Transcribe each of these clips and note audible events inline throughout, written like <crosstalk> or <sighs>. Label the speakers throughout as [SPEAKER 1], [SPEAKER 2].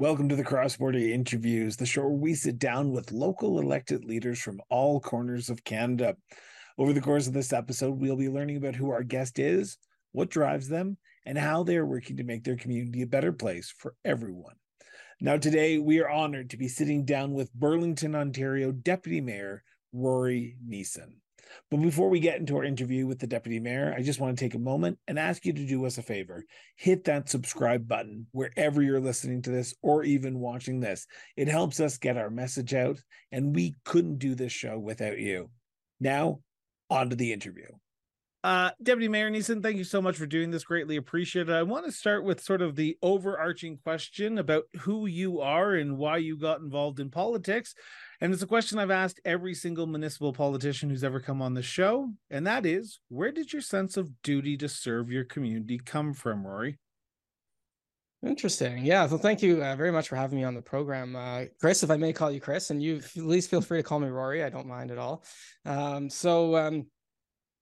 [SPEAKER 1] Welcome to the Cross Border Interviews, the show where we sit down with local elected leaders from all corners of Canada. Over the course of this episode, we'll be learning about who our guest is, what drives them, and how they are working to make their community a better place for everyone. Now, today we are honored to be sitting down with Burlington, Ontario Deputy Mayor Rory Nisan. But before we get into our interview with the deputy mayor, I just want to take a moment and ask you to do us a favor. Hit that subscribe button wherever you're listening to this or even watching this. It helps us get our message out, and we couldn't do this show without you. Now, on to the interview. Uh, Deputy Mayor Nisan, thank you so much for doing this. Greatly appreciated. I want to start with sort of the overarching question about who you are and why you got involved in politics. And it's a question I've asked every single municipal politician who's ever come on the show. And that is where did your sense of duty to serve your community come from, Rory?
[SPEAKER 2] Interesting. Yeah. So thank you uh, very much for having me on the program. Uh, Chris, if I may call you Chris, and you at least feel free to call me Rory. I don't mind at all. Um, so, um,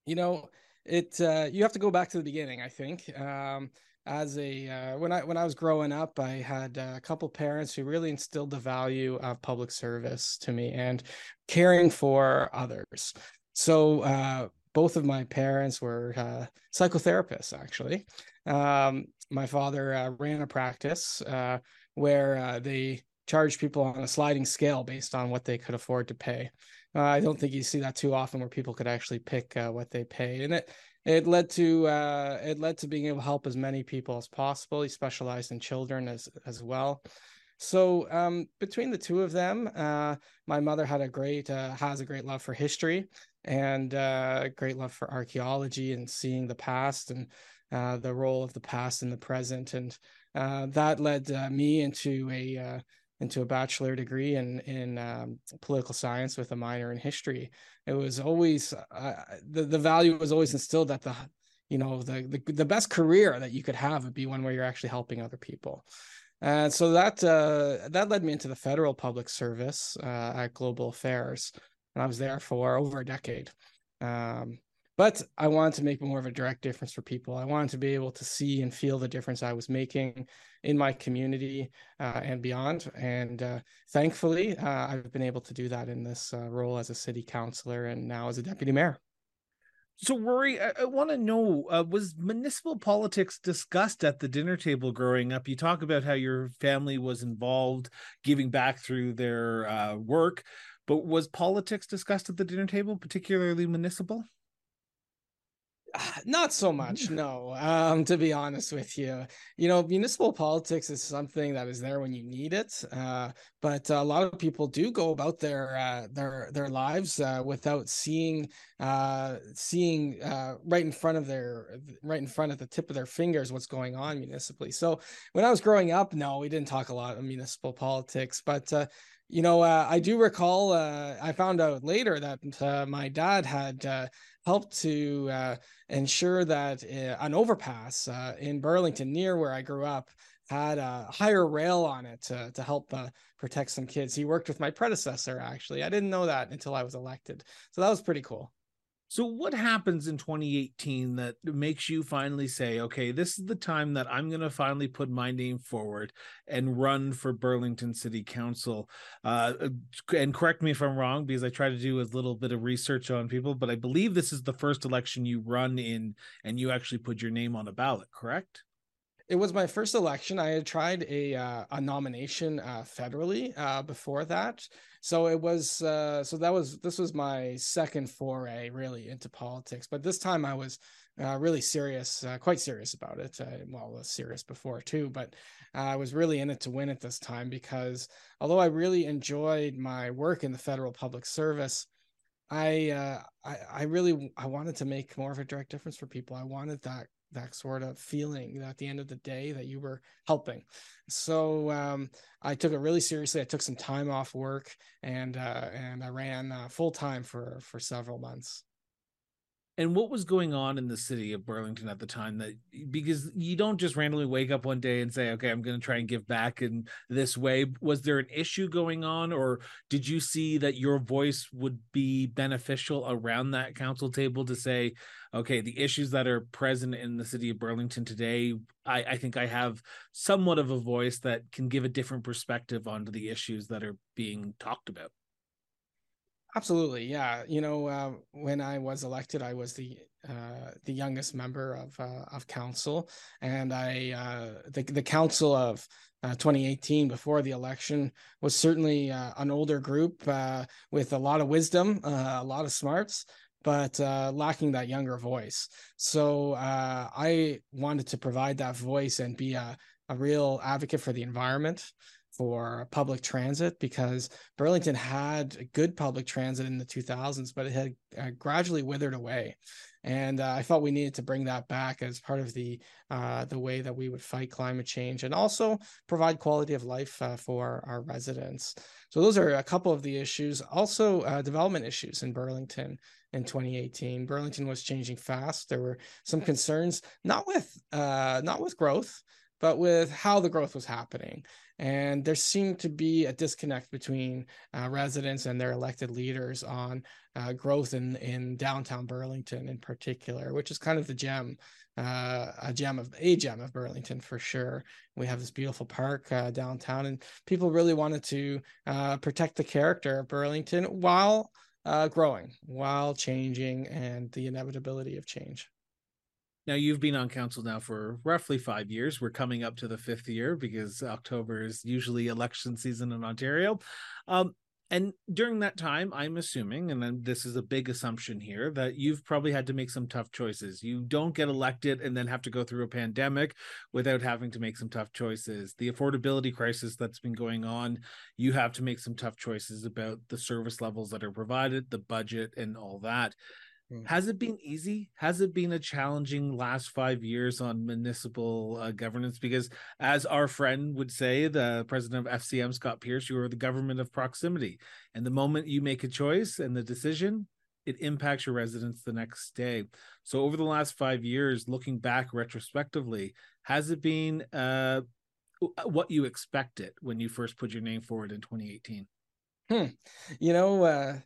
[SPEAKER 2] you know, it uh, you have to go back to the beginning, I think. Um, as a uh, when I when I was growing up, I had a couple parents who really instilled the value of public service to me and caring for others. So uh, both of my parents were uh, psychotherapists, actually. Um, my father uh, ran a practice uh, where uh, they charged people on a sliding scale based on what they could afford to pay. I don't think you see that too often where people could actually pick what they pay, and it it led to uh, it led to being able to help as many people as possible. He specialized in children as as well. So um, between the two of them, uh, my mother had a great uh, has a great love for history and uh, great love for archaeology and seeing the past and uh, the role of the past in the present, and uh, that led me into a into a bachelor degree in in um, political science with a minor in history. It was always uh, the the value was always instilled that the you know the, the the best career that you could have would be one where you're actually helping other people. And so that uh, that led me into the federal public service uh, at Global Affairs, and I was there for over a decade. Um, but I wanted to make more of a direct difference for people. I wanted to be able to see and feel the difference I was making in my community uh, and beyond. And uh, thankfully, uh, I've been able to do that in this uh, role as a city councilor and now as a deputy mayor.
[SPEAKER 1] So, Rory, I, I want to know uh, was municipal politics discussed at the dinner table growing up? You talk about how your family was involved, giving back through their uh, work, but was politics discussed at the dinner table, particularly municipal? <sighs>
[SPEAKER 2] Not so much, <laughs> no. Um, to be honest with you, you know, municipal politics is something that is there when you need it. Uh, but a lot of people do go about their uh, their their lives uh, without seeing uh, seeing uh, right in front of their right in front of the tip of their fingers what's going on municipally. So when I was growing up, no, we didn't talk a lot of municipal politics, but uh, you know, uh, I do recall. Uh, I found out later that uh, my dad had uh, helped to uh, ensure that uh, an overpass in Burlington, near where I grew up, had a higher rail on it to, to help protect some kids. He worked with my predecessor, actually. I didn't know that until I was elected, so that was pretty cool.
[SPEAKER 1] So what happens in 2018 that makes you finally say, okay, this is the time that I'm going to finally put my name forward and run for Burlington City Council? Uh, and correct me if I'm wrong, because I try to do a little bit of research on people, but I believe this is the first election you run in and you actually put your name on a ballot, correct?
[SPEAKER 2] It was my first election. I had tried a uh, a nomination uh, federally uh, before that, so it was uh, so that was this was my second foray really into politics. But this time I was uh, really serious, uh, quite serious about it. well, I was serious before too, but I was really in it to win it this time because although I really enjoyed my work in the federal public service. I, I I really I wanted to make more of a direct difference for people. I wanted that that sort of feeling at the end of the day that you were helping. So um, I took it really seriously. I took some time off work and uh, and I ran uh, full time for for several months.
[SPEAKER 1] And what was going on in the city of Burlington at the time that because you don't just randomly wake up one day and say okay I'm going to try and give back in this way was there an issue going on or did you see that your voice would be beneficial around that council table to say okay the issues that are present in the city of Burlington today I, I think I have somewhat of a voice that can give a different perspective onto the issues that are being talked about
[SPEAKER 2] Absolutely, yeah. You know, uh, when I was elected, I was the uh, the youngest member of uh, of council, and I uh, the the council of uh, 2018 before the election was certainly uh, an older group with a lot of wisdom, a lot of smarts, but lacking that younger voice. So I wanted to provide that voice and be a a real advocate for the environment for public transit because Burlington had good public transit in the 2000s, but it had uh, gradually withered away. And uh, I felt we needed to bring that back as part of the uh, the way that we would fight climate change and also provide quality of life uh, for our residents. So those are a couple of the issues. Also, uh, development issues in Burlington in 2018. Burlington was changing fast. There were some concerns, not with uh, not with growth, but with how the growth was happening. And there seemed to be a disconnect between uh, residents and their elected leaders on uh, growth in, in downtown Burlington in particular, which is kind of the gem, uh, a gem of a gem of Burlington for sure. We have this beautiful park uh, downtown, and people really wanted to uh, protect the character of Burlington while uh, growing, while changing, and the inevitability of change.
[SPEAKER 1] Now you've been on council now for roughly five years. We're coming up to the fifth year because October is usually election season in Ontario. Um, and during that time, I'm assuming, and this is a big assumption here, that you've probably had to make some tough choices. You don't get elected and then have to go through a pandemic without having to make some tough choices. The affordability crisis that's been going on, you have to make some tough choices about the service levels that are provided, the budget, and all that. Mm. Has it been easy? Has it been a challenging last five years on municipal uh, governance? Because, as our friend would say, the president of FCM, Scott Pearce, you are the government of proximity. And the moment you make a choice and the decision, it impacts your residents the next day. So, over the last five years, looking back retrospectively, has it been uh, what you expected when you first put your name forward in 2018?
[SPEAKER 2] Hmm. You know, uh,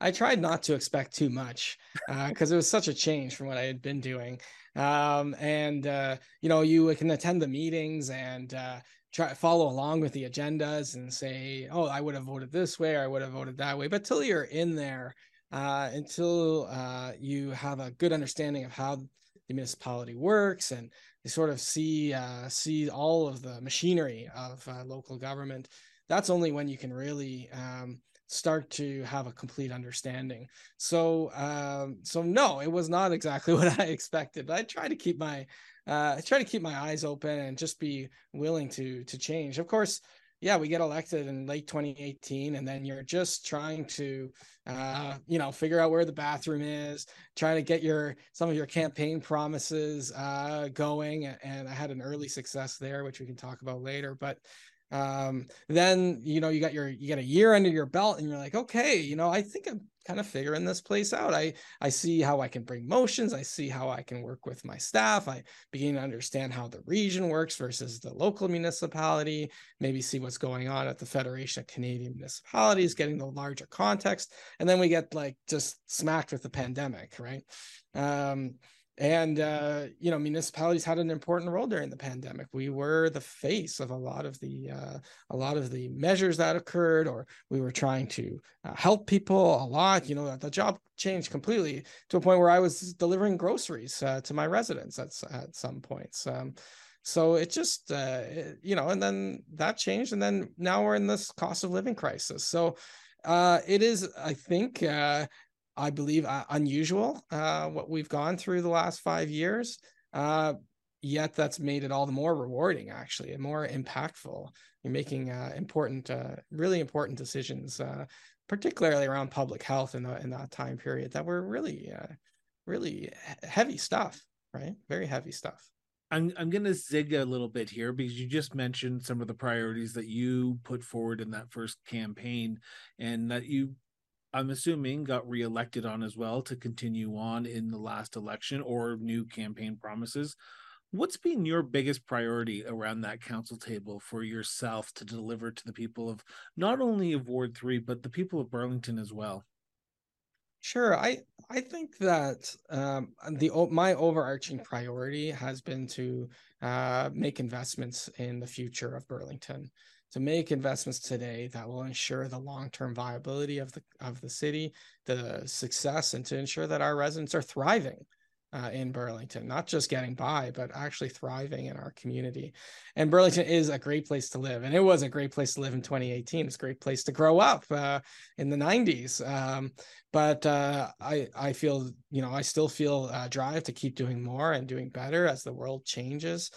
[SPEAKER 2] I tried not to expect too much because uh, it was such a change from what I had been doing. Um, and uh, you know, you can attend the meetings and uh, try follow along with the agendas and say, "Oh, I would have voted this way, or I would have voted that way." But till you're in there, uh, until uh, you have a good understanding of how the municipality works and you sort of see uh, see all of the machinery of local government, that's only when you can really um, start to have a complete understanding. So, um, so no, it was not exactly <laughs> what I expected. But I try to keep my, uh, I try to keep my eyes open and just be willing to to change. Of course, yeah, we get elected in late 2018, and then you're just trying to, uh, you know, figure out where the bathroom is, trying to get your some of your campaign promises uh, going. And I had an early success there, which we can talk about later. But um then you know you got your you get a year under your belt and you're like okay you know i think i'm kind of figuring this place out. I i see how i can bring motions. I see how i can work with my staff. I begin to understand how the region works versus the local municipality maybe see what's going on at the federation of canadian municipalities getting the larger context. And then we get like just smacked with the pandemic right? Um and uh, you know municipalities had an important role during the pandemic. We were the face of a lot of the uh, a lot of the measures that occurred or we were trying to uh, help people a lot you know the job changed completely to a point where i was delivering groceries uh, to my residents at, at some points. Um, so it just uh, it, you know and then that changed and then now we're in this cost of living crisis. So uh, it is i think I believe, uh, unusual uh, what we've gone through the last five years. Uh, yet that's made it all the more rewarding, actually, and more impactful. You're making uh, important, uh, really important decisions, uh, particularly around public health in, the, in that time period that were really, really heavy stuff, right? Very heavy stuff.
[SPEAKER 1] I'm I'm gonna zig a little bit here because you just mentioned some of the priorities that you put forward in that first campaign, and that you I'm assuming, got reelected on as well to continue on in the last election or new campaign promises. What's been your biggest priority around that council table for yourself to deliver to the people of not only of Ward 3, but the people of Burlington as well?
[SPEAKER 2] Sure, I I think that um, the my overarching priority has been to uh, make investments in the future of Burlington, to make investments today that will ensure the long term viability of the of the city, the success, and to ensure that our residents are thriving uh, in Burlington, not just getting by, but actually thriving in our community. And Burlington is a great place to live. And it was a great place to live in 2018. It's a great place to grow up uh, in the 90s. Um, but uh, I, I feel, you know, I still feel a drive to keep doing more and doing better as the world changes.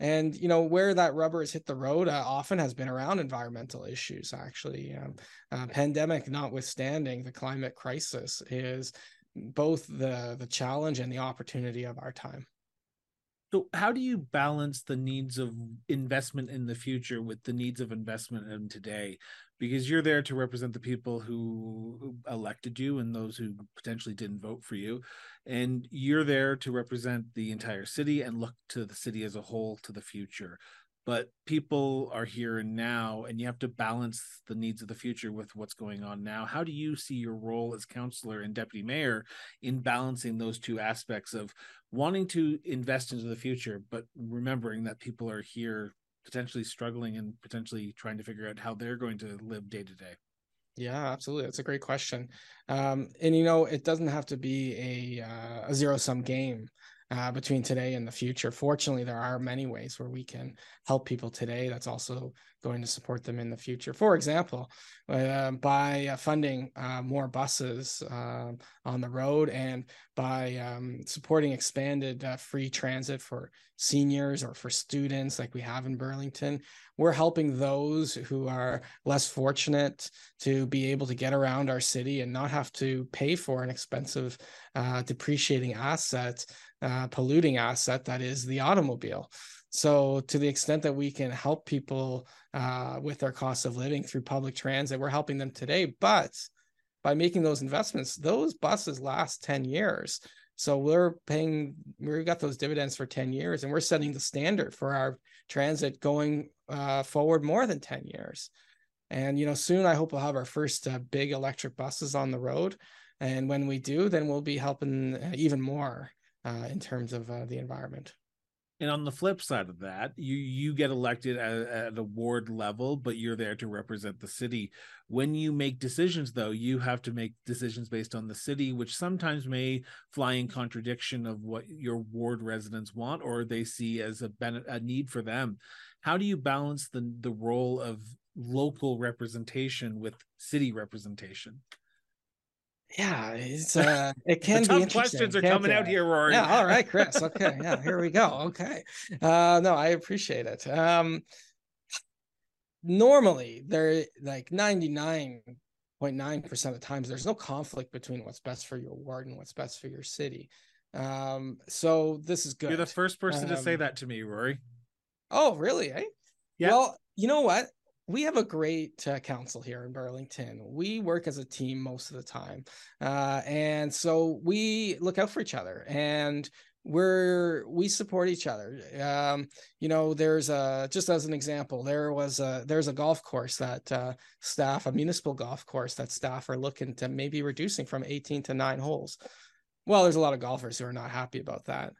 [SPEAKER 2] And you know where that rubber has hit the road uh, often has been around environmental issues. Actually, um, uh, pandemic notwithstanding, the climate crisis is both the the challenge and the opportunity of our time
[SPEAKER 1] so how do you balance the needs of investment in the future with the needs of investment in today because you're there to represent the people who elected you and those who potentially didn't vote for you and you're there to represent the entire city and look to the city as a whole to the future. But people are here and now and you have to balance the needs of the future with what's going on now. How do you see your role as councillor and deputy mayor in balancing those two aspects of wanting to invest into the future but remembering that people are here potentially struggling and potentially trying to figure out how they're going to live day to day
[SPEAKER 2] yeah, absolutely. That's a great question. Um, and you know, it doesn't have to be a, uh, a zero sum game uh, between today and the future. Fortunately, there are many ways where we can help people today that's also going to support them in the future. For example, uh, by uh, funding uh, more buses um, on the road and by um, supporting expanded uh, free transit for seniors or for students like we have in Burlington, we're helping those who are less fortunate to be able to get around our city and not have to pay for an expensive uh, depreciating asset uh, polluting asset that is the automobile. So, to the extent that we can help people uh, with their cost of living through public transit, we're helping them today. But by making those investments, those buses last 10 years. So, we're paying, we've got those dividends for 10 years, and we're setting the standard for our transit going uh, forward more than 10 years. And, you know, soon I hope we'll have our first uh, big electric buses on the road. And when we do, then we'll be helping uh, even more uh, in terms of uh, the environment.
[SPEAKER 1] And on the flip side of that, you you get elected at, at a ward level, but you're there to represent the city. When you make decisions, though, you have to make decisions based on the city, which sometimes may fly in contradiction of what your ward residents want or they see as a, ben- a need for them. How do you balance the the role of local representation with city representation?
[SPEAKER 2] Yeah, it's <laughs> uh, it can the
[SPEAKER 1] tough questions are coming out here, Rory.
[SPEAKER 2] Yeah, all right, <laughs> Chris. Okay, yeah, here we go. Okay, uh, no, I appreciate it. Um, normally, there like ninety nine point nine percent of the times, there's no conflict between what's best for your ward and what's best for your city. Um, so this is good.
[SPEAKER 1] You're the first person um, to say um, that to me, Rory.
[SPEAKER 2] Oh, really? Eh? Yeah. Well, you know what? We have a great uh, council here in Burlington. We work as a team most of the time. Uh, and so we look out for each other and we're we support each other um, you know there's a just as an example there was a there's a golf course that uh, staff a municipal golf course that staff are looking to maybe reducing from 18 to 9 holes well there's a lot of golfers who are not happy about that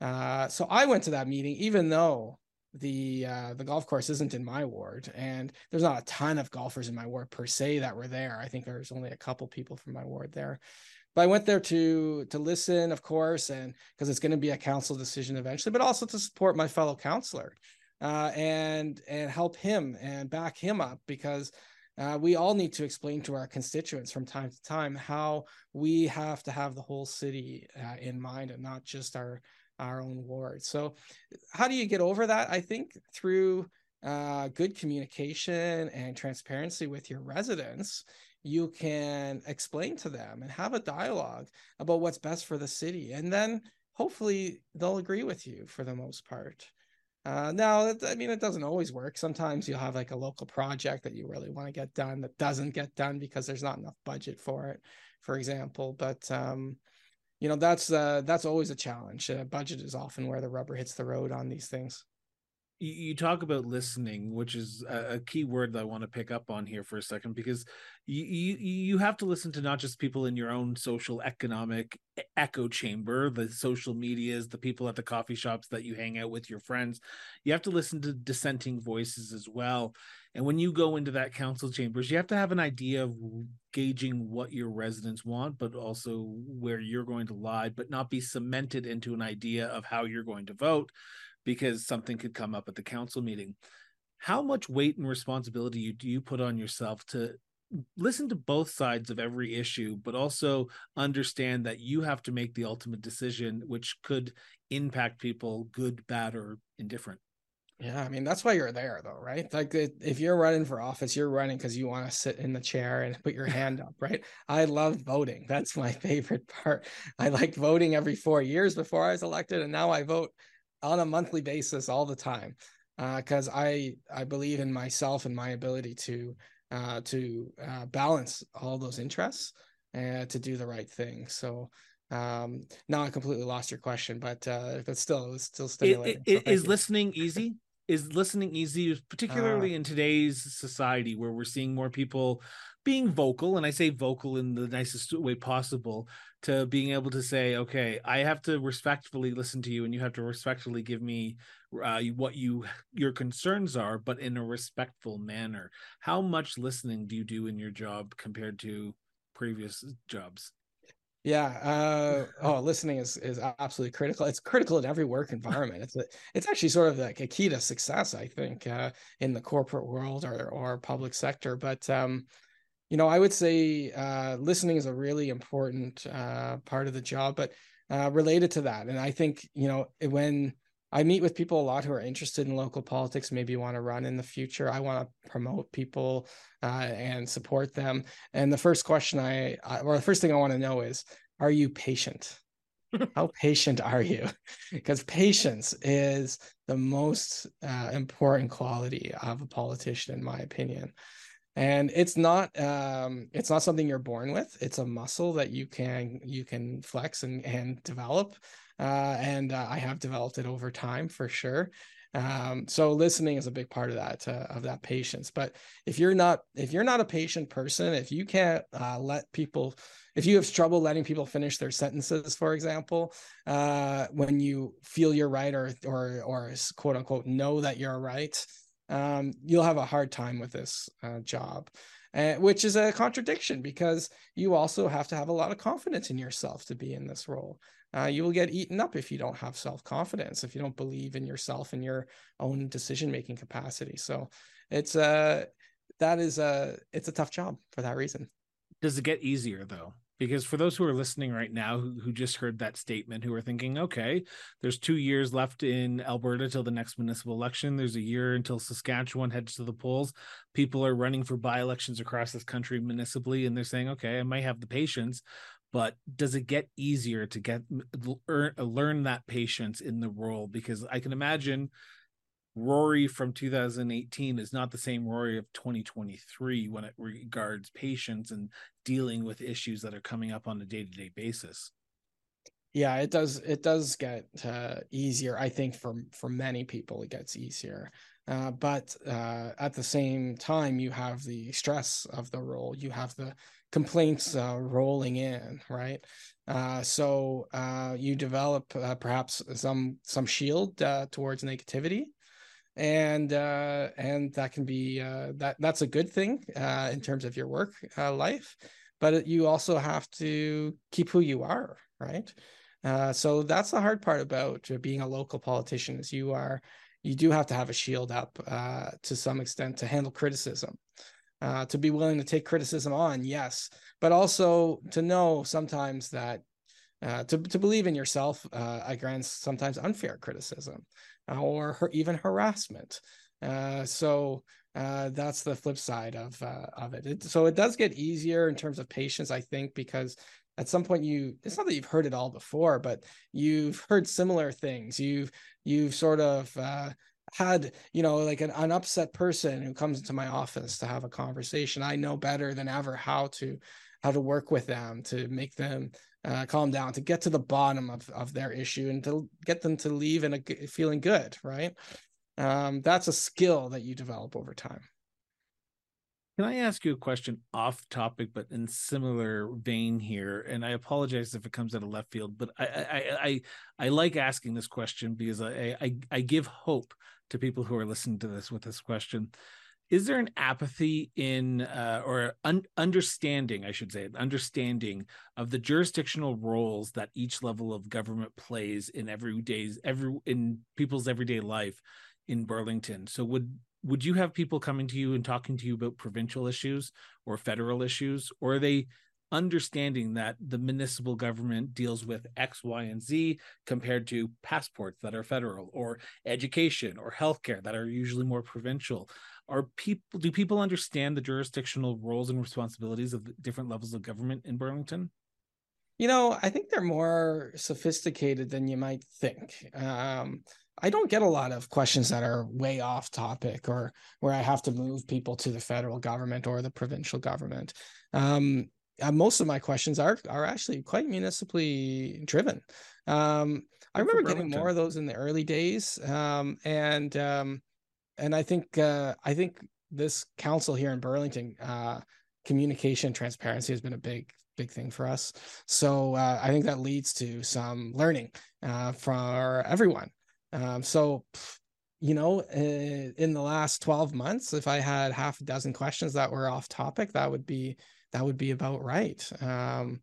[SPEAKER 2] uh, so i went to that meeting even though the uh, the golf course isn't in my ward, and there's not a ton of golfers in my ward per se that were there. I think there's only a couple people from my ward there, but I went there to to listen, of course, and because it's going to be a council decision eventually, but also to support my fellow councilor uh, and and help him and back him up because. Uh, we all need to explain to our constituents from time to time how we have to have the whole city uh, in mind and not just our our own ward. So, how do you get over that? I think through uh, good communication and transparency with your residents, you can explain to them and have a dialogue about what's best for the city. And then hopefully they'll agree with you for the most part. Uh, now, I mean, it doesn't always work. Sometimes you'll have like a local project that you really want to get done that doesn't get done because there's not enough budget for it, for example. But um, you know, that's uh, that's always a challenge. Uh, budget is often where the rubber hits the road on these things
[SPEAKER 1] you talk about listening, which is a, key word that I want to pick up on here for a second, because you, you you have to listen to not just people in your own social economic echo chamber, the social medias, the people at the coffee shops that you hang out with, your friends. You have to listen to dissenting voices as well. And when you go into that council chambers, you have to have an idea of gauging what your residents want, but also where you're going to lie, but not be cemented into an idea of how you're going to vote because something could come up at the council meeting. How much weight and responsibility do you put on yourself to listen to both sides of every issue, but also understand that you have to make the ultimate decision, which could impact people, good, bad, or indifferent?
[SPEAKER 2] Yeah, I mean that's why you're there, though, right? Like if you're running for office, you're running because you want to sit in the chair and put your hand up, right? I love voting. That's my <laughs> favorite part. I liked voting every four years before I was elected, and now I vote on a monthly basis all the time because uh, I I believe in myself and my ability to uh, to uh, balance all those interests and to do the right thing. So um, now I completely lost your question, but uh, but still, it was still stimulating.
[SPEAKER 1] It, it, so is you. listening easy? Is listening easy, particularly uh, in today's society where we're seeing more people being vocal, and I say vocal in the nicest way possible, to being able to say, okay, I have to respectfully listen to you, and you have to respectfully give me uh, what you your concerns are, but in a respectful manner. How much listening do you do in your job compared to previous jobs?
[SPEAKER 2] Yeah. Uh, oh, <laughs> listening is is absolutely critical. It's critical in every work environment. It's a, it's actually sort of like a key to success, I think, uh, in the corporate world or or public sector. But um, you know, I would say uh, listening is a really important uh, part of the job, but uh, related to that, and I think you know when I meet with people a lot who are interested in local politics, maybe want to run in the future. I want to promote people uh, and support them. And the first question I, or the first thing I want to know is, are you patient? <laughs> How patient are you? <laughs> because patience is the most uh, important quality of a politician, in my opinion and it's not um, it's not something you're born with it's a muscle that you can you can flex and and develop uh, and uh, i have developed it over time for sure. Um, so listening is a big part of that uh, of that patience. But if you're not if you're not a patient person if you can't uh, let people if you have trouble letting people finish their sentences for example uh, when you feel you're right or or or quote unquote know that you're right um, you'll have a hard time with this uh, job, uh, which is a contradiction because you also have to have a lot of confidence in yourself to be in this role. Uh, you will get eaten up if you don't have self confidence, if you don't believe in yourself and your own decision making capacity. So it's a uh, that is a it's a tough job for that reason.
[SPEAKER 1] Does it get easier though? because for those who are listening right now who, who just heard that statement who are thinking okay there's two years left in alberta till the next municipal election there's a year until saskatchewan heads to the polls people are running for by-elections across this country municipally and they're saying okay i might have the patience but does it get easier to get learn, learn that patience in the role because i can imagine Rory from 2018 is not the same Rory of 2023 when it regards patience and dealing with issues that are coming up on a day-to-day basis.
[SPEAKER 2] Yeah, it does. It does get uh, easier. I think for for many people, it gets easier. Uh, but uh, at the same time, you have the stress of the role. You have the complaints uh, rolling in, right? Uh, so uh, you develop perhaps some some shield towards negativity and and that can be that that's a good thing in terms of your work life but you also have to keep who you are right so that's the hard part about being a local politician is you are you do have to have a shield up uh, to some extent to handle criticism to be willing to take criticism on yes but also to know sometimes that to, to believe in yourself against sometimes unfair criticism or her, even harassment. Uh, so uh, that's the flip side of uh, of it. it. So it does get easier in terms of patience, I think, because at some point you it's not that you've heard it all before, but you've heard similar things. You've you've sort of uh, had you know like an, an upset person who comes into my office to have a conversation. I know better than ever how to how to work with them to make them uh, calm down to get to the bottom of, of their issue and to get them to leave in a feeling good right? Um, that's a skill that you develop over time
[SPEAKER 1] can I ask you a question off topic, but in similar vein here? And I apologize if it comes out of left field, but I I I, I like asking this question because I, I I give hope to people who are listening to this with this question. Is there an apathy in uh, or un- understanding, I should say, understanding of the jurisdictional roles that each level of government plays in everyday's every in people's everyday life in Burlington? So would would you have people coming to you and talking to you about provincial issues or federal issues? Or are they understanding that the municipal government deals with x y and z compared to passports that are federal or education or healthcare that are usually more provincial? Are people do people understand the jurisdictional roles and responsibilities of different levels of government in burlington?
[SPEAKER 2] You know i think they're more sophisticated than you might think. Um, I don't get a lot of questions that are way off topic or where I have to move people to the federal government or the provincial government. Um, uh, most of my questions are are actually quite municipally driven. Um, I remember getting more of those in the early days, um, and um, and I think uh, I think this council here in Burlington, uh, communication transparency has been a big big thing for us. So uh, I think that leads to some learning uh, for everyone. Um, so, you know, uh, in the last 12 months, if I had half a dozen questions that were off topic, that would be that would be about right. Um,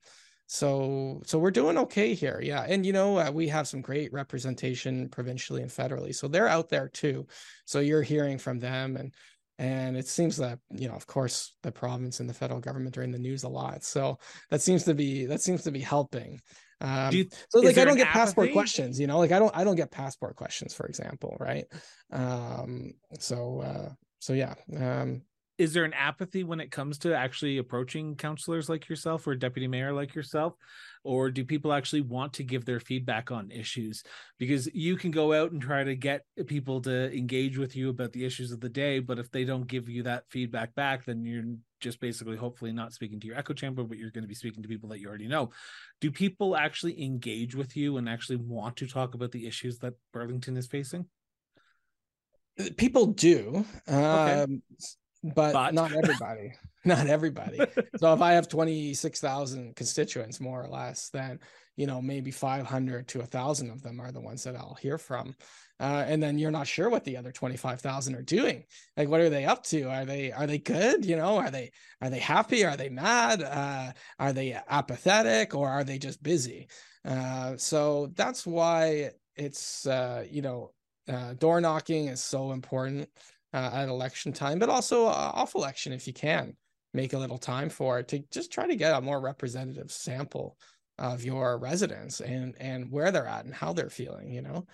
[SPEAKER 2] so so we're doing okay here, yeah. And you know, uh, we have some great representation provincially and federally, so they're out there too. So you're hearing from them, and and it seems that you know, of course, the province and the federal government are in the news a lot. So that seems to be that seems to be helping. Um, you, so like I don't get apathy? passport questions, you know, like I don't I don't get passport questions, for example, right? Um, so uh, so yeah. Um,
[SPEAKER 1] is there an apathy when it comes to actually approaching counselors like yourself or deputy mayor like yourself? Or do people actually want to give their feedback on issues? Because you can go out and try to get people to engage with you about the issues of the day but if they don't give you that feedback back then you're just basically hopefully not speaking to your echo chamber but you're going to be speaking to people that you already know. Do people actually engage with you and actually want to talk about the issues that burlington is facing?
[SPEAKER 2] Uh, people do. Okay. Um, but, but. not everybody <laughs> not everybody. <laughs> So if i have 26000 constituents more or less then you know maybe 500 to 1000 of them are the ones that i'll hear from. Uh, and then you're not sure what the other 25000 are doing. Like what are they up to? Are they are they good? You know are they are they happy? Are they mad? Uh, are they apathetic or are they just busy? Uh, so that's why it's uh, you know uh, door knocking is so important uh, at election time, but also uh, off election if you can make a little time for it to just try to get a more representative sample of your residents and and where they're at and how they're feeling. You know,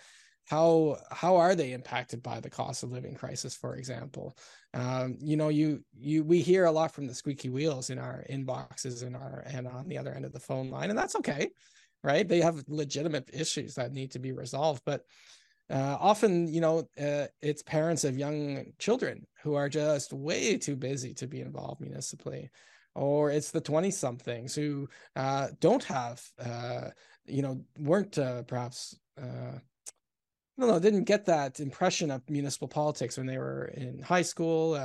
[SPEAKER 2] how how are they impacted by the cost of living crisis, for example? Um, you know, you you we hear a lot from the squeaky wheels in our inboxes and our and on the other end of the phone line, and that's okay, right? They have legitimate issues that need to be resolved, but uh, often you know uh, it's parents of young children who are just way too busy to be involved municipally or it's the 20 somethings who uh, don't have uh, you know weren't uh, perhaps uh, don't know, didn't get that impression of municipal politics when they were in high school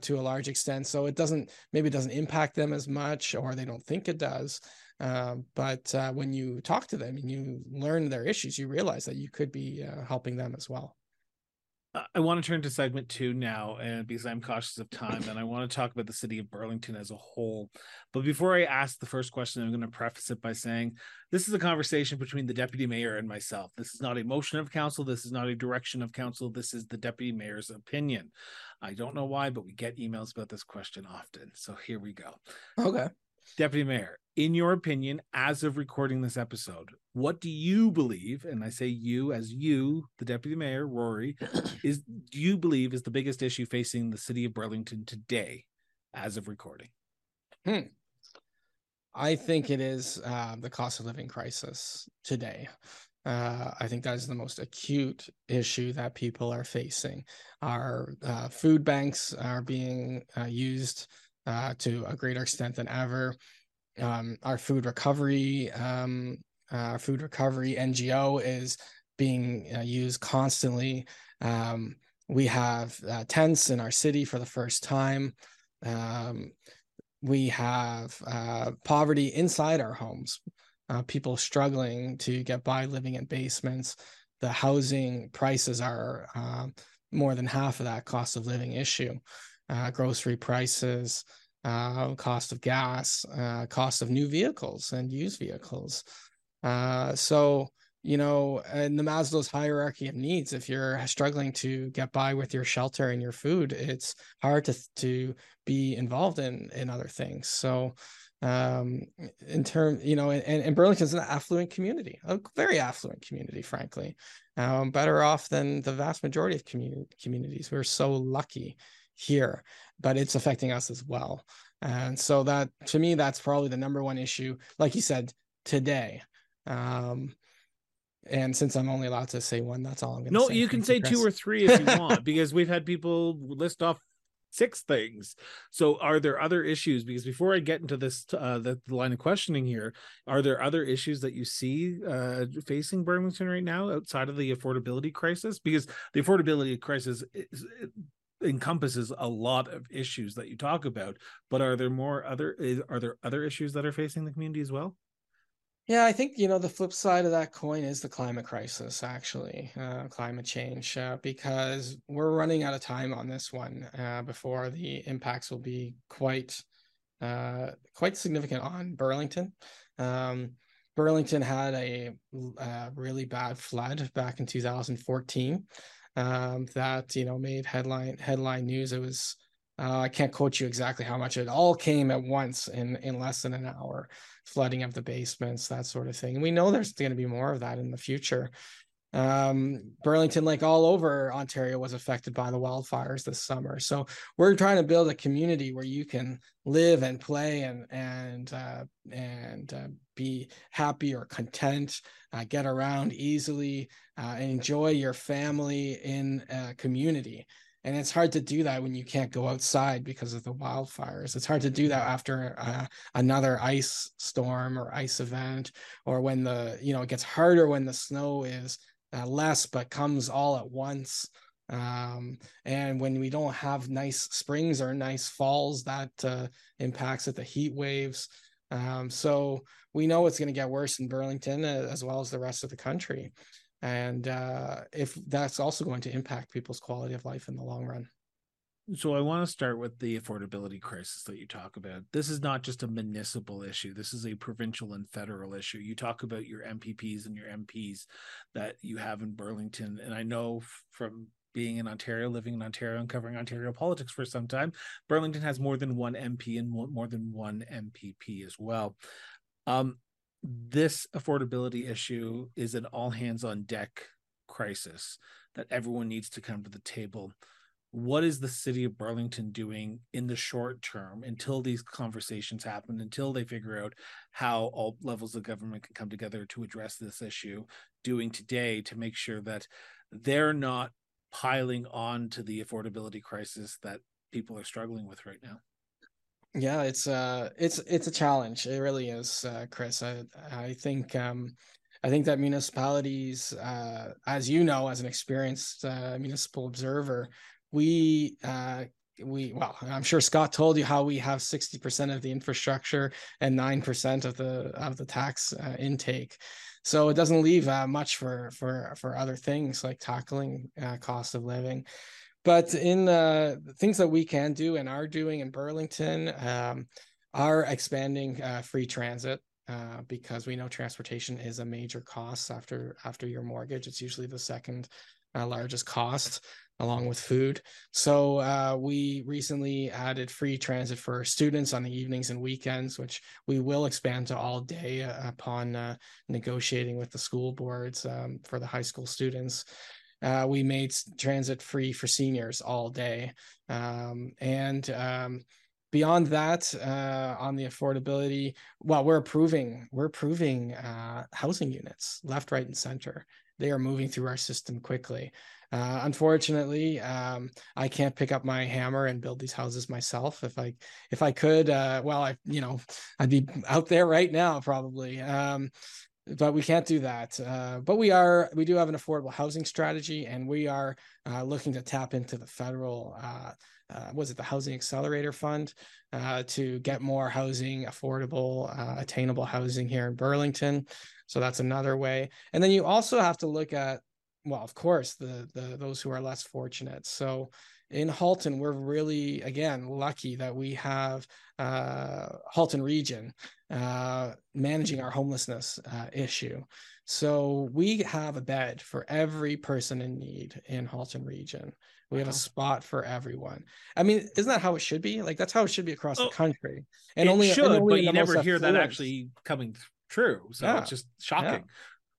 [SPEAKER 2] to a large extent. So it doesn't, maybe it doesn't impact them as much, or they don't think it does. Um, but uh, when you talk to them and you learn their issues, you realize that you could be uh, helping them as well.
[SPEAKER 1] I want to turn to segment two now, and because I'm cautious of time, and I want to talk about the city of Burlington as a whole. But before I ask the first question, I'm going to preface it by saying this is a conversation between the deputy mayor and myself. This is not a motion of council. This is not a direction of council. This is the deputy mayor's opinion. I don't know why, but we get emails about this question often. So here we go.
[SPEAKER 2] Okay.
[SPEAKER 1] Deputy Mayor, in your opinion, as of recording this episode, what do you believe? And I say you as you, the Deputy Mayor, Rory, <clears throat> is do you believe is the biggest issue facing the city of Burlington today, as of recording?
[SPEAKER 2] Hmm. I think it is uh, the cost of living crisis today. Uh, I think that is the most acute issue that people are facing. Our uh, food banks are being uh, used uh, to a greater extent than ever. Um, our food recovery, um, our food recovery NGO is being uh, used constantly. Um, we have uh, tents in our city for the first time. Um, we have uh, poverty inside our homes, uh, people struggling to get by living in basements. The housing prices are uh, more than half of that cost of living issue. Uh, grocery prices, uh, cost of gas, cost of new vehicles and used vehicles. so you know, in the Maslow's hierarchy of needs, if you're struggling to get by with your shelter and your food, it's hard to to be involved in in other things. So, um, in term, you know, and, and Burlington's an affluent community, a very affluent community, frankly, um, better off than the vast majority of communities. We're so lucky here, but it's affecting us as well. And so that to me, that's probably the number one issue. Like you said today. Um, and since I'm only allowed to say one, that's all I'm going to
[SPEAKER 1] no,
[SPEAKER 2] say.
[SPEAKER 1] No, you can say two or three if you <laughs> want, because we've had people list off six things. So, are there other issues? Because before I get into this, uh, the, the line of questioning here, are there other issues that you see uh, facing Burlington right now outside of the affordability crisis? Because the affordability crisis is, encompasses a lot of issues that you talk about. But are there more other? Are there other issues that are facing the community as well?
[SPEAKER 2] Yeah, I think you know the flip side of that coin is the climate crisis, actually, uh, climate change, uh, because we're running out of time on this one uh, before the impacts will be quite, uh, quite significant on Burlington. Um, Burlington had a, a, uh, really bad flood back in 2014 um, that you know made headline headline news. It was uh, I can't quote you exactly how much it all came at once in in less than an hour flooding of the basements, that sort of thing. And we know there's going to be more of that in the future. Um, Burlington, like all over Ontario, was affected by the wildfires this summer. So we're trying to build a community where you can live and play and and uh, and uh, be happy or content, uh, get around easily, uh, and enjoy your family in a community and it's hard to do that when you can't go outside because of the wildfires it's hard to do that after uh, another ice storm or ice event or when the you know it gets harder when the snow is uh, less but comes all at once um, and when we don't have nice springs or nice falls that uh, impacts at the heat waves um, so we know it's going to get worse in burlington uh, as well as the rest of the country and uh, if that's also going to impact people's quality of life in the long run.
[SPEAKER 1] So I want to start with the affordability crisis that you talk about. This is not just a municipal issue. This is a provincial and federal issue. You talk about your MPPs and your MPs that you have in Burlington, and I know from being in Ontario, living in Ontario, and covering Ontario politics for some time, Burlington has more than one MP and more than one MPP as well. Um, this affordability issue is an all hands on deck crisis that everyone needs to come to the table. What is the city of Burlington doing in the short term until these conversations happen, until they figure out how all levels of government can come together to address this issue, doing today to make sure that they're not piling on to the affordability crisis that people are struggling with right now?
[SPEAKER 2] Yeah, it's uh it's it's a challenge. It really is, uh, Chris. I I think um I think that municipalities, uh, as you know, as an experienced uh, municipal observer, we uh, we well, I'm sure Scott told you how we have 60% of the infrastructure and 9% of the of the tax uh, intake. So it doesn't leave uh, much for for for other things like tackling uh, cost of living but in the things that we can do and are doing in Burlington um, are expanding uh, free transit uh, because we know transportation is a major cost after after your mortgage. It's usually the second uh, largest cost along with food. So uh, we recently added free transit for students on the evenings and weekends, which we will expand to all day upon uh, negotiating with the school boards um, for the high school students. Uh, we made transit free for seniors all day. Um, and um, beyond that, uh, on the affordability, well, we're approving we're approving uh, housing units left, right, and center. They are moving through our system quickly. Uh, unfortunately, um, I can't pick up my hammer and build these houses myself. If I if I could, uh, well, I you know I'd be out there right now probably. Um, but we can't do that. Uh, but we are we do have an affordable housing strategy, and we are uh, looking to tap into the federal. Uh, uh was it the Housing Accelerator Fund uh, to get more housing, affordable, uh, attainable housing here in Burlington? So that's another way. And then you also have to look at well, of course, the the those who are less fortunate. So in Halton, we're really again lucky that we have uh, Halton Region uh, managing our homelessness uh, issue. So we have a bed for every person in need in Halton Region. We have a spot for everyone. I mean, isn't that how it should be? Like that's how it should be across oh, the country.
[SPEAKER 1] And only should, and only but you never hear that actually coming true. So yeah. it's just shocking. Yeah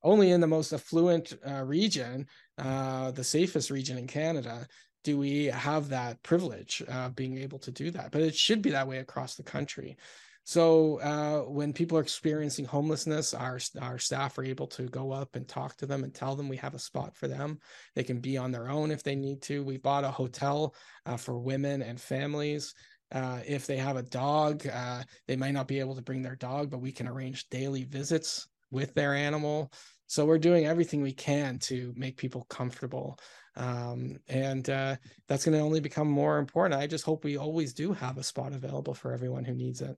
[SPEAKER 2] only in the most affluent uh, region, uh, the safest region in Canada, do we have that privilege uh, being able to do that. But it should be that way across the country. So uh, when people are experiencing homelessness, our our staff are able to go up and talk to them and tell them we have a spot for them. They can be on their own if they need to. We bought a hotel uh, for women and families. Uh, if they have a dog, uh, they might not be able to bring their dog, but we can arrange daily visits with their animal. So we're doing everything we can to make people comfortable. Um, and uh, that's going to only become more important. I just hope we always do have a spot available for everyone who needs it.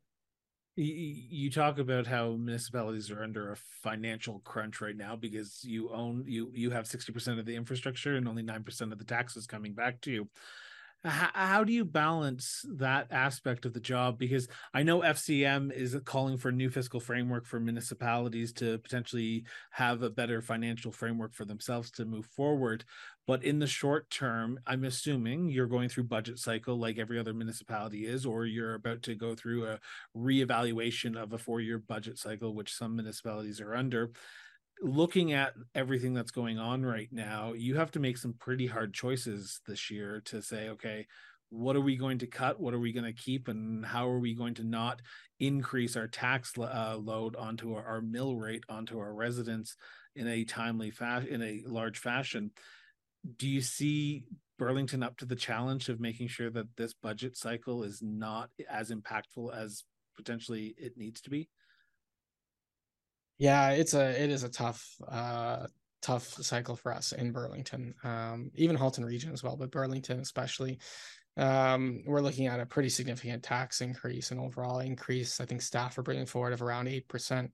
[SPEAKER 1] You talk about how municipalities are under a financial crunch right now because you own you you have 60% of the infrastructure and only 9% of the taxes coming back to you how, how do you balance that aspect of the job? Because i know fcm is calling for a new fiscal framework for municipalities to potentially have a better financial framework for themselves to move forward. But in the short term i'm assuming you're going through budget cycle like every other municipality is or you're about to go through a reevaluation of a four year budget cycle which some municipalities are under looking at everything that's going on right now, you have to make some pretty hard choices this year to say, okay, what are we going to cut? What are we going to keep? And how are we going to not increase our tax uh, load onto our, our, mill rate onto our residents in a timely fashion, in a large fashion? Do you see Burlington up to the challenge of making sure that this budget cycle is not as impactful as potentially it needs to be?
[SPEAKER 2] Yeah, it's a it is a tough uh tough cycle for us in Burlington. Um even Halton region as well, but Burlington especially. Um we're looking at a pretty significant tax increase and overall increase. I think staff are bringing forward of around 8%.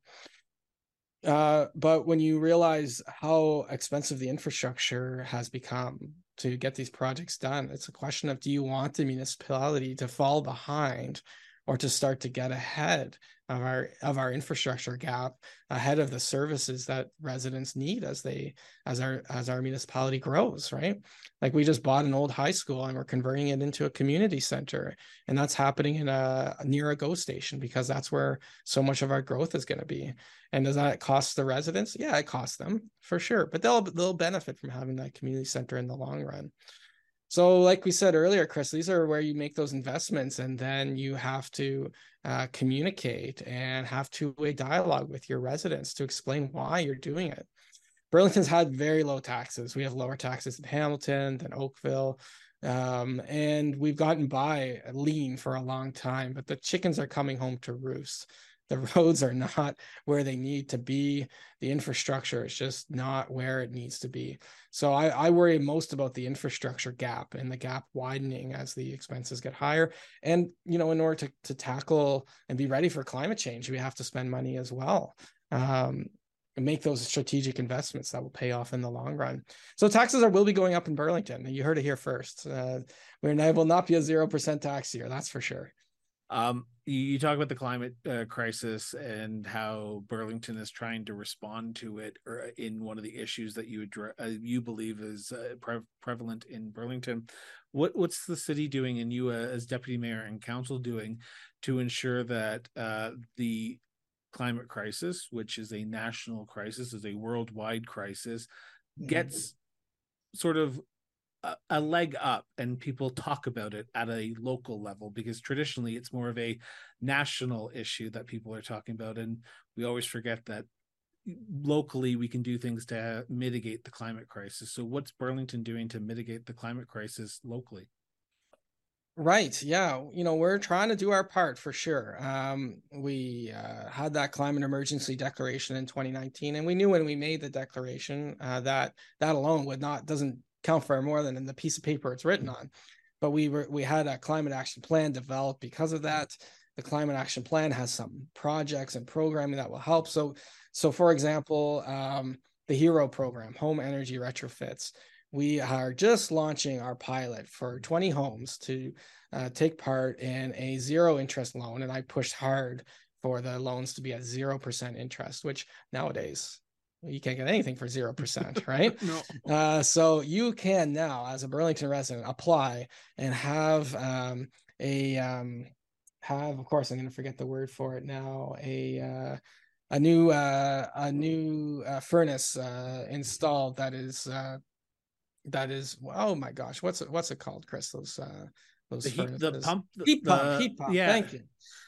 [SPEAKER 2] Uh, but when you realize how expensive the infrastructure has become to get these projects done, it's a question of do you want the municipality to fall behind or to start to get ahead of our of our infrastructure gap ahead of the services that residents need as they as our as our municipality grows right? Like we just bought an old high school and we're converting it into a community center and that's happening in a near a go station because that's where so much of our growth is going to be. And does that cost the residents? Yeah it costs them for sure but they'll they'll benefit from having that community center in the long run so, like we said earlier, Chris, these are where you make those investments, and then you have to uh, communicate and have two-way dialogue with your residents to explain why you're doing it. Burlington's had very low taxes. We have lower taxes in Hamilton than Oakville, um, and we've gotten by lean for a long time. But the chickens are coming home to roost the <laughs> roads are not where they need to be the infrastructure is just not where it needs to be so I, I, worry most about the infrastructure gap and the gap widening as the expenses get higher and you know in order to, to tackle and be ready for climate change we have to spend money as well um, make those strategic investments that will pay off in the long run. So taxes are will be going up in Burlington. You heard it here first. Uh, we will not be a zero percent tax year, that's for sure.
[SPEAKER 1] Um, you talk about the climate uh, crisis and how Burlington is trying to respond to it or uh, in one of the issues that you address, uh, you believe is uh, pre- prevalent in Burlington. What what's the city doing and you uh, as deputy mayor and council doing to ensure that uh, the climate crisis, which is a national crisis, is a worldwide crisis, gets mm-hmm. sort of a, leg up and people talk about it at a local level because traditionally it's more of a national issue that people are talking about and we always forget that locally we can do things to mitigate the climate crisis so what's burlington doing to mitigate the climate crisis locally
[SPEAKER 2] Right. Yeah. You know, we're trying to do our part for sure. Um, we uh, had that climate emergency declaration in 2019, and we knew when we made the declaration uh, that that alone would not doesn't count for more than in the piece of paper it's written on. But we were we had a climate action plan developed because of that. The climate action plan has some projects and programming that will help. So, so for example, um, the HERO program, home energy retrofits we are just launching our pilot for 20 homes to uh, take part in a zero interest loan. And I pushed hard for the loans to be at 0% interest, which nowadays you can't get anything for 0%, <laughs> right? no. Uh, so you can now, as a Burlington resident, apply and have um, a, um, have, of course, I'm going to forget the word for it now, a, uh, a new uh, a new uh, furnace uh, installed that is uh, that is oh my gosh what's it what's it called chris uh those
[SPEAKER 1] the, heat, the pump the,
[SPEAKER 2] heat pump the, heat pump yeah. thank you.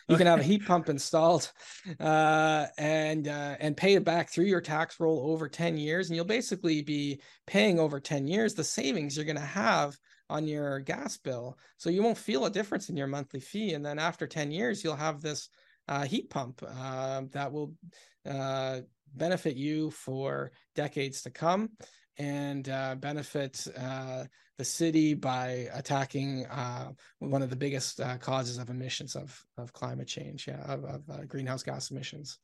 [SPEAKER 2] You can have a heat pump installed uh, and uh, and pay it back through your tax roll over 10 years and you'll basically be paying over 10 years the savings you're going to have on your gas bill. So you won't feel a difference in your monthly fee and then after 10 years you'll have this uh, heat pump uh, that will uh, benefit you for decades to come and uh, benefit uh, the city by attacking uh, one of the biggest uh, causes of emissions of of climate change, yeah, of, of uh, greenhouse gas emissions.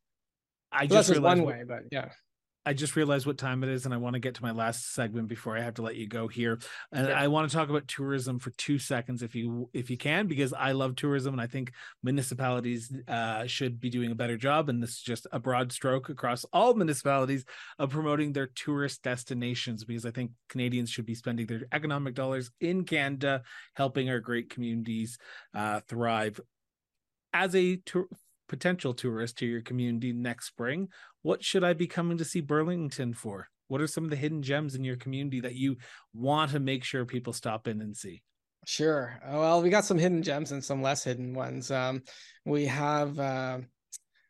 [SPEAKER 1] I so just
[SPEAKER 2] one way, but yeah.
[SPEAKER 1] I just realized what time it is, and I want to get to my last segment before I have to let you go here. And yeah. I want to talk about tourism for two seconds, if you if you can, because I love tourism, and I think municipalities uh, should be doing a better job. And this is just a broad stroke across all municipalities of promoting their tourist destinations, because I think Canadians should be spending their economic dollars in Canada, helping our great communities uh, thrive. As a tour potential tourist to your community next spring, what should I be coming to see Burlington for? What are some of the hidden gems in your community that you want to make sure people stop in and see?
[SPEAKER 2] Sure. Well, we got some hidden gems and some less hidden ones. Um, we have uh,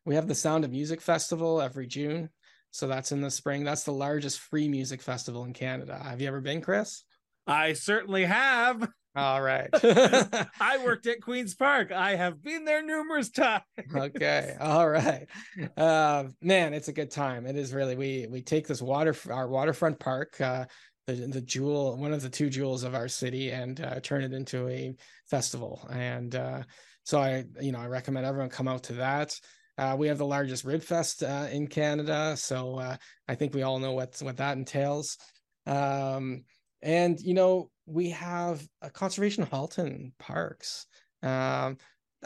[SPEAKER 2] we have the Sound of Music Festival every June, so that's in the spring. That's the largest free music festival in Canada. Have you ever been, Chris?
[SPEAKER 1] I certainly have. <laughs>
[SPEAKER 2] All right. <laughs>
[SPEAKER 1] I worked at Queen's Park. I have been there numerous times.
[SPEAKER 2] okay. All right. Uh, man, it's a good time. It is really. We we take this water our waterfront park, uh, the the jewel, one of the two jewels of our city, and uh, turn it into a festival. And uh, so I, you know, I recommend everyone come out to that. Uh, we have the largest Rib Fest uh, in Canada, so uh, I think we all know what what that entails. Um, and you know, we have a conservation Halton parks. Um,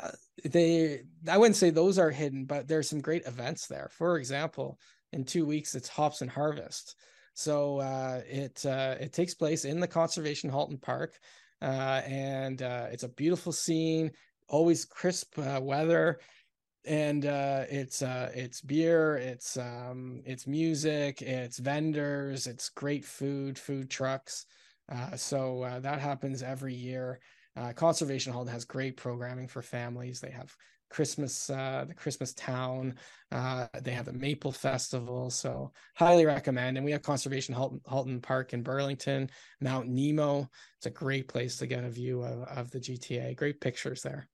[SPEAKER 2] uh, they, I wouldn't say those are hidden, but there's some great events there. For example, in two weeks, it's Hops and Harvest. So uh, it uh, it takes place in the Conservation Halton Park, uh, and uh, it's a beautiful scene. Always crisp uh, weather, and uh, it's uh, it's beer, it's um, it's music, it's vendors, it's great food, food trucks. Uh, so uh, that happens every year. Uh, Conservation Halton has great programming for families. They have Christmas, uh, the Christmas Town. Uh, they have the Maple Festival. So highly recommend. And we have Conservation Halton, Park in Burlington, Mount Nemo. It's a great place to get a view of, of the GTA. Great pictures there.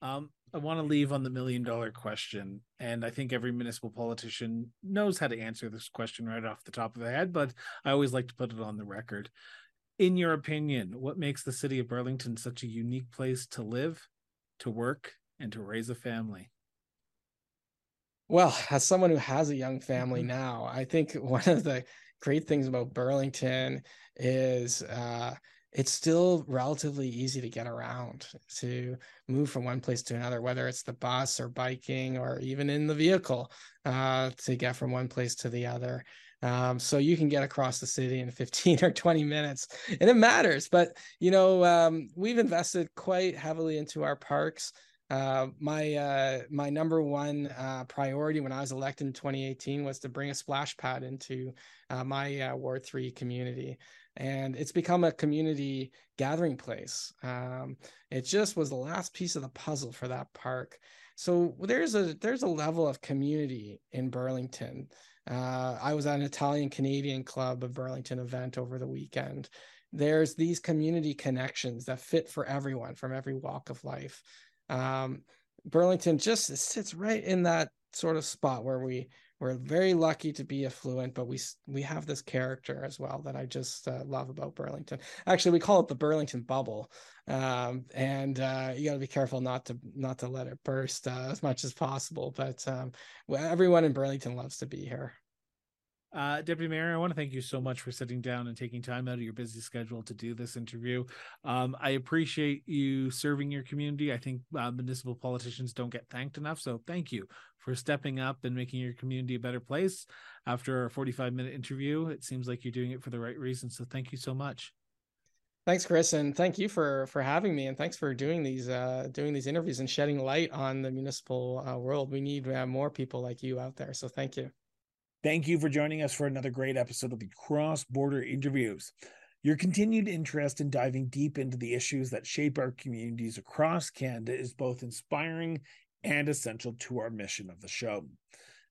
[SPEAKER 1] Um, I want to leave on the million dollar question. And I think every municipal politician knows how to answer this question right off the top of the head, but I always like to put it on the record. In your opinion, what makes the city of Burlington such a unique place to live, to work, and to raise a family?
[SPEAKER 2] Well, as someone who has a young family mm-hmm. now, I think <laughs> one of the great things about Burlington is uh, it's still relatively easy to get around to move from one place to another whether it's the bus or biking or even in the vehicle uh, to get from one place to the other. Um, so you can get across the city in <laughs> 15 or 20 minutes and it matters but you know um, we've invested quite heavily into our parks. Uh, my uh, my number one uh, priority when I was elected in 2018 was to bring a splash pad into uh, my uh, Ward Three community, and it's become a community gathering place. Um, it just was the last piece of the puzzle for that park. So there's a there's a level of community in Burlington. Uh, I was at an Italian Canadian Club of Burlington event over the weekend. There's these community connections that fit for everyone from every walk of life um, Burlington just sits right in that sort of spot where we we're very lucky to be affluent, but we we have this character as well that I just uh, love about Burlington. Actually, we call it the Burlington bubble, um, and uh, you got to be careful not to not to let it burst uh, as much as possible. But um, everyone in Burlington loves to be here.
[SPEAKER 1] Uh, Deputy Mayor, I want to thank you so much for sitting down and taking time out of your busy schedule to do this interview. Um, I appreciate you serving your community. I think uh, municipal politicians don't get thanked enough. So thank you for stepping up and making your community a better place. After a 45 minute interview, it seems like you're doing it for the right reason. So thank you so much.
[SPEAKER 2] Thanks, Chris, and thank you for for having me, and thanks for doing these uh, doing these interviews and shedding light on the municipal uh, world. We need uh, more people like you out there. So thank you.
[SPEAKER 1] Thank you for joining us for another great episode of the Cross Border Interviews. Your continued interest in diving deep into the issues that shape our communities across Canada is both inspiring and essential to our mission of the show.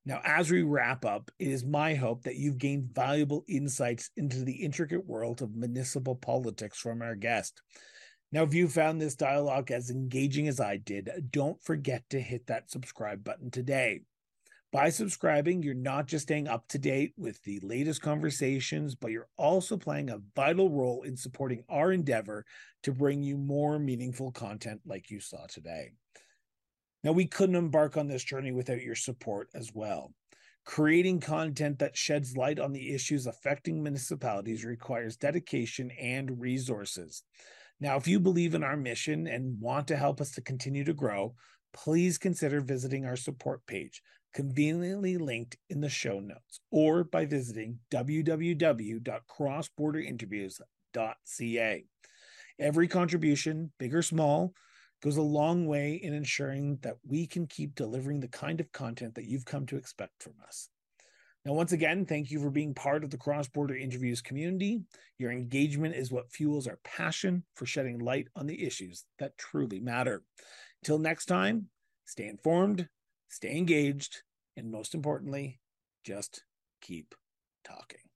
[SPEAKER 1] Now, as we wrap up, it is my hope that you've gained valuable insights into the intricate world of municipal politics from our guest. Now, if you found this dialogue as engaging as I did, don't forget to hit that subscribe button today. By subscribing, you're not just staying up to date with the latest conversations, but you're also playing a vital role in supporting our endeavor to bring you more meaningful content like you saw today. Now, we couldn't embark on this journey without your support as well. Creating content that sheds light on the issues affecting municipalities requires dedication and resources. Now, if you believe in our mission and want to help us to continue to grow, please consider visiting our support page conveniently linked in the show notes or by visiting www.crossborderinterviews.ca. Every contribution, big or small, goes a long way in ensuring that we can keep delivering the kind of content that you've come to expect from us. Now, once again, thank you for being part of the Cross Border Interviews community. Your engagement is what fuels our passion for shedding light on the issues that truly matter. Until next time, stay informed, stay engaged, and most importantly, just keep talking.